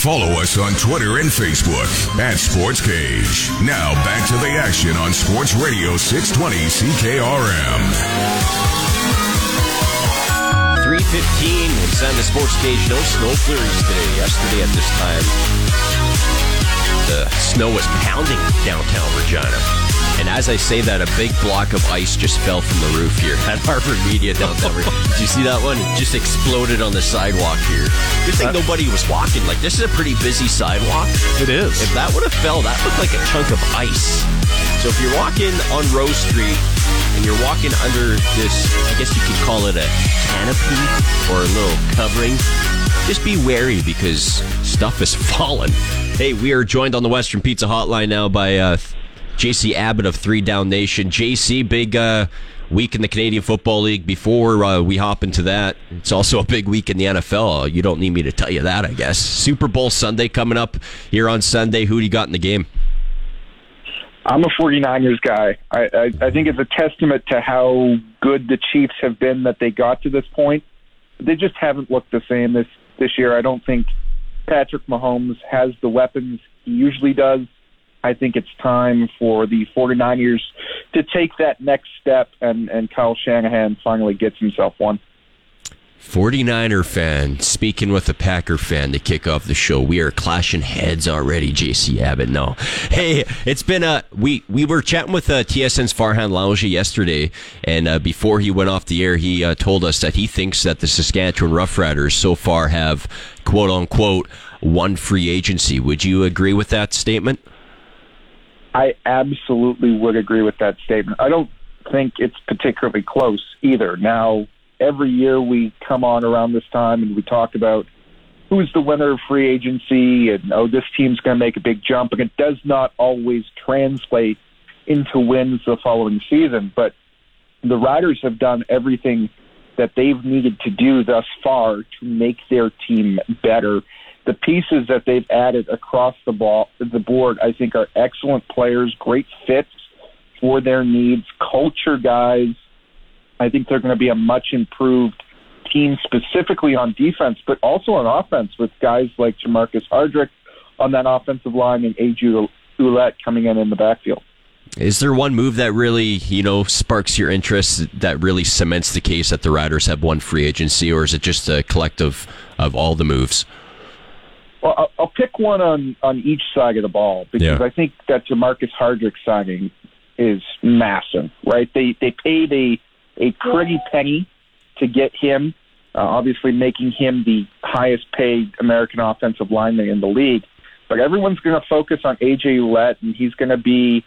Follow us on Twitter and Facebook at Sports Cage. Now back to the action on Sports Radio 620 CKRM. 315 inside the sports cage. No snow flurries today. Yesterday at this time, the snow was pounding downtown Regina. And as I say that, a big block of ice just fell from the roof here at Harvard Media downtown. Did you see that one? It just exploded on the sidewalk here. Good thing nobody was walking. Like this is a pretty busy sidewalk. It is. If that would have fell, that looked like a chunk of ice. So if you're walking on Rose Street and you're walking under this, I guess you could call it a canopy or a little covering, just be wary because stuff is falling. Hey, we are joined on the Western Pizza Hotline now by uh, JC Abbott of Three Down Nation. JC, big uh, week in the Canadian Football League. Before uh, we hop into that, it's also a big week in the NFL. You don't need me to tell you that, I guess. Super Bowl Sunday coming up here on Sunday. Who do you got in the game? I'm a 49ers guy. I, I, I think it's a testament to how good the Chiefs have been that they got to this point. They just haven't looked the same this this year. I don't think Patrick Mahomes has the weapons he usually does. I think it's time for the 49ers to take that next step, and, and Kyle Shanahan finally gets himself one. 49er fan speaking with a Packer fan to kick off the show. We are clashing heads already, JC Abbott. No. Hey, it's been a we we were chatting with uh, TSN's Farhan Lalji yesterday and uh, before he went off the air, he uh, told us that he thinks that the Saskatchewan Roughriders so far have quote unquote won free agency. Would you agree with that statement? I absolutely would agree with that statement. I don't think it's particularly close either. Now, every year we come on around this time and we talk about who's the winner of free agency and oh this team's going to make a big jump and it does not always translate into wins the following season but the riders have done everything that they've needed to do thus far to make their team better the pieces that they've added across the ball the board i think are excellent players great fits for their needs culture guys I think they're going to be a much improved team, specifically on defense, but also on offense with guys like Jamarcus Hardrick on that offensive line and AJ Ouellette coming in in the backfield. Is there one move that really, you know, sparks your interest that really cements the case that the Riders have won free agency, or is it just a collective of all the moves? Well, I'll, I'll pick one on on each side of the ball because Yeah. I think that Jamarcus Hardrick signing is massive, right? They they paid a a pretty penny to get him, uh, obviously making him the highest paid American offensive lineman in the league. But everyone's going to focus on AJ Ouellette, and he's going to be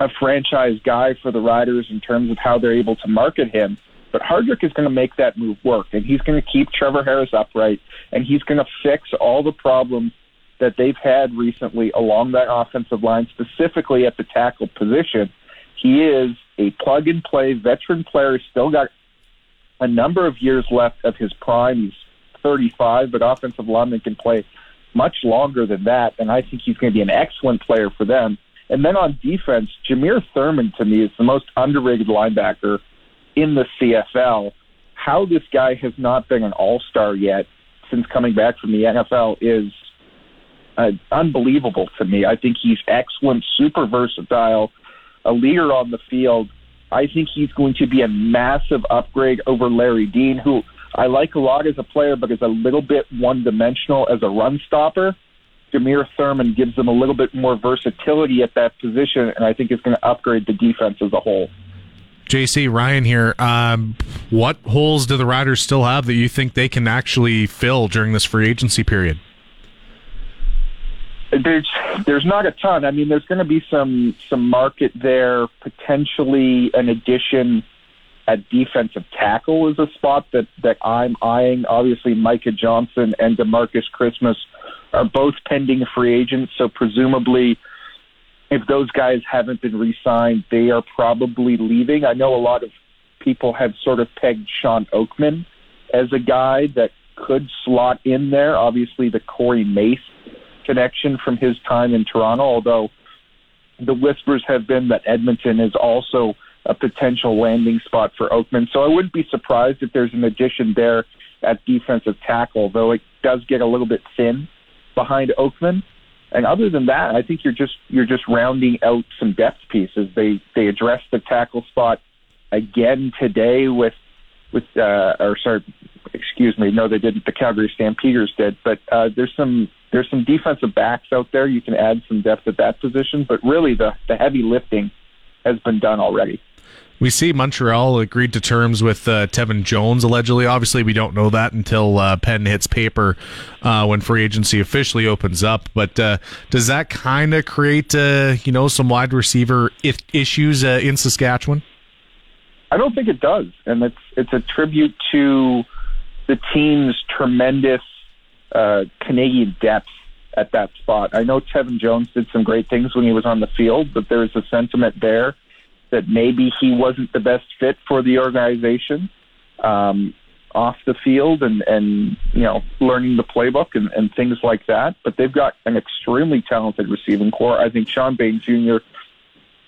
a franchise guy for the Riders in terms of how they're able to market him. But Hardrick is going to make that move work, and he's going to keep Trevor Harris upright, and he's going to fix all the problems that they've had recently along that offensive line, specifically at the tackle position. He is a plug and play veteran player, still got a number of years left of his prime. He's 35, but offensive lineman can play much longer than that, and I think he's going to be an excellent player for them. And then on defense, Jameer Thurman to me is the most underrated linebacker in the CFL. How this guy has not been an all star yet since coming back from the NFL is uh, unbelievable to me. I think he's excellent, super versatile, a leader on the field. I think he's going to be a massive upgrade over Larry Dean, who I like a lot as a player, but is a little bit one dimensional as a run stopper. Jameer Thurman gives them a little bit more versatility at that position, and I think is going to upgrade the defense as a whole. JC Ryan here. Um, what holes do the Riders still have that you think they can actually fill during this free agency period? There's there's not a ton. I mean, there's going to be some some market there, potentially an addition at defensive tackle is a spot that, that I'm eyeing. Obviously, Micah Johnson and Demarcus Christmas are both pending free agents, so presumably, if those guys haven't been re-signed, they are probably leaving. I know a lot of people have sort of pegged Shawn Oakman as a guy that could slot in there. Obviously, the Corey Mace connection from his time in Toronto, although the whispers have been that Edmonton is also a potential landing spot for Oakman. So I wouldn't be surprised if there's an addition there at defensive tackle, though it does get a little bit thin behind Oakman. And other than that, I think you're just you're just rounding out some depth pieces. They they addressed the tackle spot again today with with uh, or sorry, excuse me, no, they didn't. The Calgary Stampeders did, but uh, there's some there's some defensive backs out there. You can add some depth at that position, but really the the heavy lifting has been done already. We see Montreal agreed to terms with uh, Tevin Jones allegedly. Obviously, we don't know that until uh, pen hits paper uh, when free agency officially opens up. But uh, does that kind of create uh, you know some wide receiver if- issues uh, in Saskatchewan? I don't think it does, and it's it's a tribute to the team's tremendous Canadian depth at that spot. I know Tevin Jones did some great things when he was on the field, but there's a sentiment there that maybe he wasn't the best fit for the organization um, off the field and, and you know learning the playbook and, and things like that. But they've got an extremely talented receiving corps. I think Shawn Bane Jr.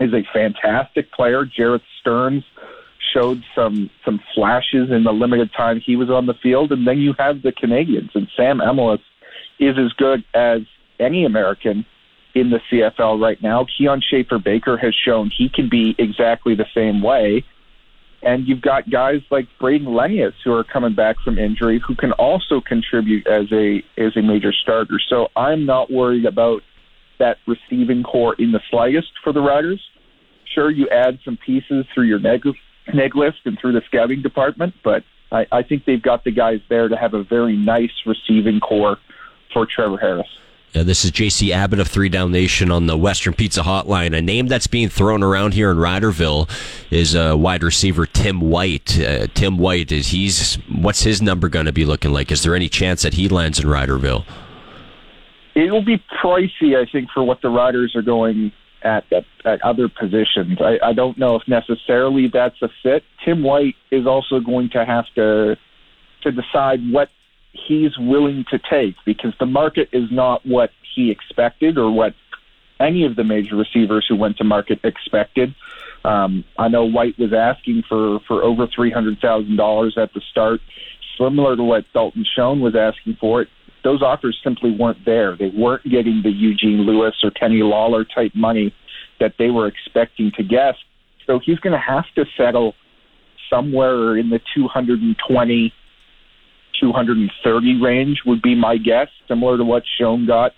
is a fantastic player. Jerreth Sterns showed some some flashes in the limited time he was on the field, and then you have the Canadians and Sam Emilus is as good as any American in the CFL right now. Kian Schaffer-Baker has shown he can be exactly the same way. And you've got guys like Brayden Lenius who are coming back from injury who can also contribute as a as a major starter. So I'm not worried about that receiving corps in the slightest for the Riders. Sure, you add some pieces through your neg, neg list and through the scouting department, but I, I think they've got the guys there to have a very nice receiving corps for Trevor Harris. Uh, this is JC Abbott of Three Down Nation on the Western Pizza Hotline. A name that's being thrown around here in Riderville is uh, wide receiver Tim White. Uh, Tim White is he's what's his number going to be looking like? Is there any chance that he lands in Riderville? It will be pricey, I think, for what the Riders are going at at, at other positions. I, I don't know if necessarily that's a fit. Tim White is also going to have to to decide what he's willing to take because the market is not what he expected or what any of the major receivers who went to market expected. Um, I know White was asking for, for over $300,000 at the start, similar to what Dalton Schoen was asking for. It. Those offers simply weren't there. They weren't getting the Eugene Lewis or Kenny Lawler type money that they were expecting to get. So he's going to have to settle somewhere in the 220 230 range would be my guess, similar to what Schoen got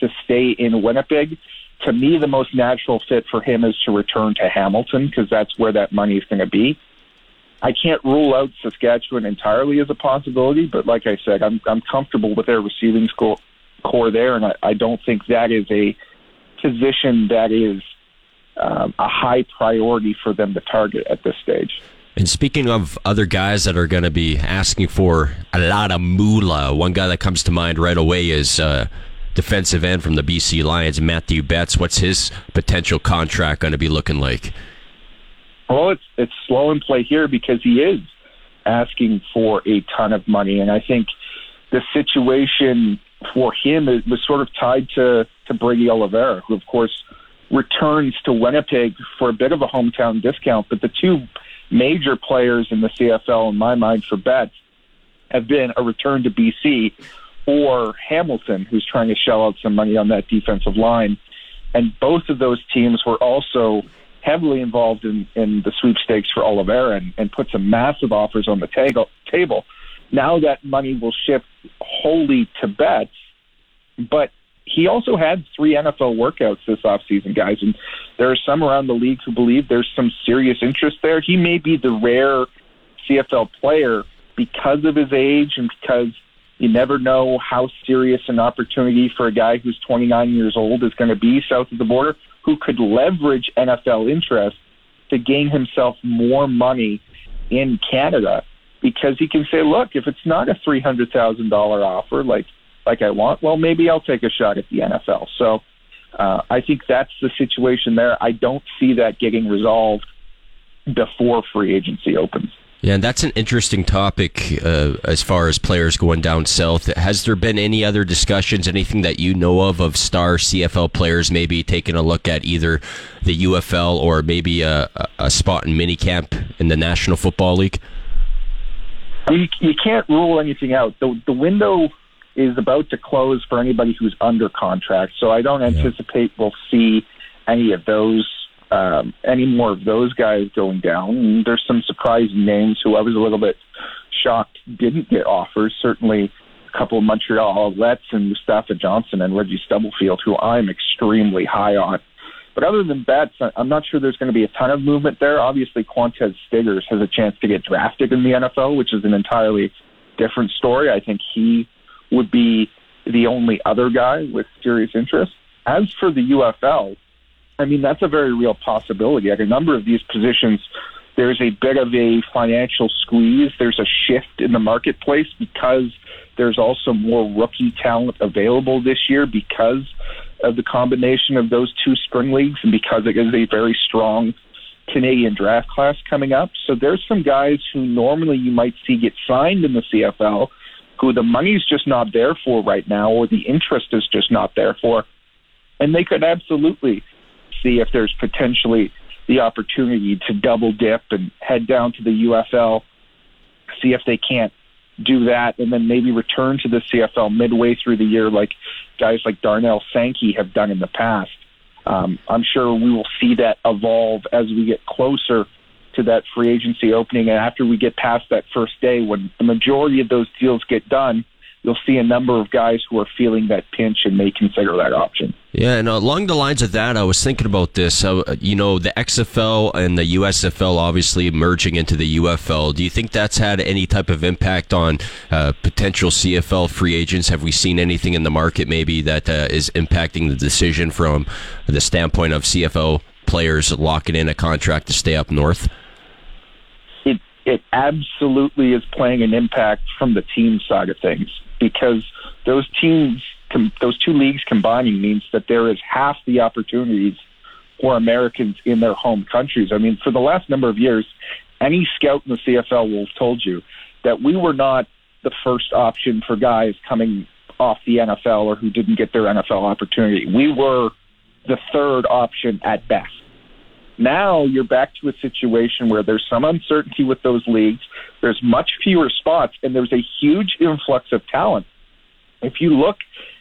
to stay in Winnipeg. To me, the most natural fit for him is to return to Hamilton because that's where that money is going to be. I can't rule out Saskatchewan entirely as a possibility, but like I said, I'm I'm comfortable with their receiving score, corps there, and I, I don't think that is a position that is um, a high priority for them to target at this stage. And speaking of other guys that are going to be asking for a lot of moolah, one guy that comes to mind right away is uh, defensive end from the BC Lions, Matthew Betts. What's his potential contract going to be looking like? Well, it's it's slow and play here because he is asking for a ton of money, and I think the situation for him was sort of tied to to Brady Oliveira, who of course returns to Winnipeg for a bit of a hometown discount, but the two major players in the CFL, in my mind, for Betts have been a return to BC or Hamilton, who's trying to shell out some money on that defensive line. And both of those teams were also heavily involved in, in the sweepstakes for Oliveira and, and put some massive offers on the table. table. Now that money will shift wholly to Betts, but he also had three NFL workouts this offseason, guys, and there are some around the league who believe there's some serious interest there. He may be the rare CFL player because of his age and because you never know how serious an opportunity for a guy who's 29 years old is going to be south of the border, who could leverage NFL interest to gain himself more money in Canada because he can say, look, if it's not a three hundred thousand dollar offer like like I want, well, maybe I'll take a shot at the NFL. So uh, I think that's the situation there. I don't see that getting resolved before free agency opens. Yeah, and that's an interesting topic uh, as far as players going down south. Has there been any other discussions, anything that you know of, of star CFL players maybe taking a look at either the UFL or maybe a, a spot in minicamp in the National Football League? You, you can't rule anything out. The, the window is about to close for anybody who's under contract, so I don't anticipate we'll see any of those um, any more of those guys going down. There's some surprising names who I was a little bit shocked didn't get offers. Certainly, a couple of Montreal Alouettes and Mustafa Johnson and Reggie Stubblefield, who I'm extremely high on. But other than that, I'm not sure there's going to be a ton of movement there. Obviously, Qwan'tez Stiggers has a chance to get drafted in the NFL, which is an entirely different story. I think he would be the only other guy with serious interest. As for the UFL, I mean, that's a very real possibility. At a number of these positions, there's a bit of a financial squeeze. There's a shift in the marketplace because there's also more rookie talent available this year because of the combination of those two spring leagues and because it is a very strong Canadian draft class coming up. So there's some guys who normally you might see get signed in the CFL who the money's just not there for right now or the interest is just not there for. And they could absolutely see if there's potentially the opportunity to double dip and head down to the UFL, see if they can't do that, and then maybe return to the CFL midway through the year, like guys like Darnell Sankey have done in the past. Um, I'm sure we will see that evolve as we get closer to that free agency opening, and after we get past that first day, when the majority of those deals get done you'll see a number of guys who are feeling that pinch and may consider that option. Yeah, and along the lines of that, I was thinking about this. Uh, you know, the XFL and the USFL obviously merging into the UFL. Do you think that's had any type of impact on uh, potential CFL free agents? Have we seen anything in the market maybe that uh, is impacting the decision from the standpoint of CFL players locking in a contract to stay up north? It absolutely is playing an impact from the team side of things because those teams, those two leagues combining means that there is half the opportunities for Americans in their home countries. I mean, for the last number of years, any scout in the CFL will have told you that we were not the first option for guys coming off the NFL or who didn't get their NFL opportunity. We were the third option at best. Now you're back to a situation where there's some uncertainty with those leagues. There's much fewer spots, and there's a huge influx of talent. If you look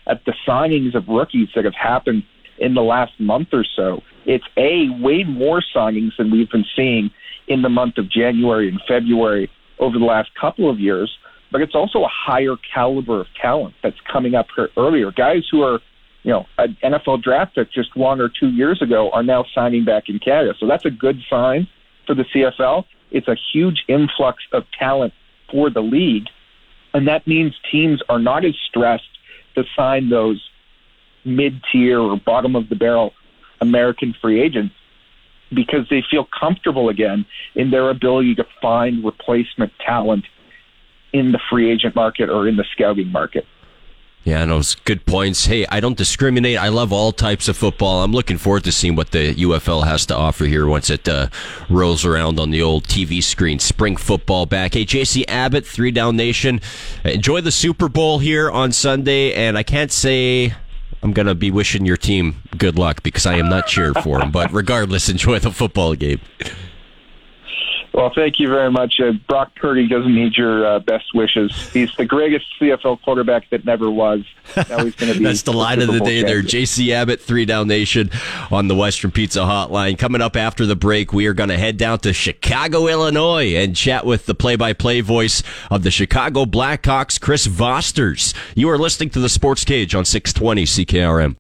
at the signings of rookies that have happened in the last month or so, it's a way more signings than we've been seeing in the month of January and February over the last couple of years. But it's also a higher caliber of talent that's coming up earlier. Guys who are you know, an NFL draft pick just one or two years ago are now signing back in Canada. So that's a good sign for the CFL. It's a huge influx of talent for the league. And that means teams are not as stressed to sign those mid tier or bottom of the barrel American free agents because they feel comfortable again in their ability to find replacement talent in the free agent market or in the scouting market. Yeah, those good points. Hey, I don't discriminate. I love all types of football. I'm looking forward to seeing what the UFL has to offer here once it uh, rolls around on the old TV screen. Spring football back. Hey, JC Abbott, Three Down Nation. Enjoy the Super Bowl here on Sunday, and I can't say I'm going to be wishing your team good luck because I am not cheering for them. But regardless, enjoy the football game. Well, thank you very much. Uh, Brock Purdy doesn't need your uh, best wishes. He's the greatest CFL quarterback that never was. Now he's going to be. That's the line of the day there. JC Abbott, Three Down Nation on the Western Pizza Hotline. Coming up after the break, we are going to head down to Chicago, Illinois, and chat with the play-by-play voice of the Chicago Blackhawks, Chris Vosters. You are listening to the Sports Cage on 620 CKRM.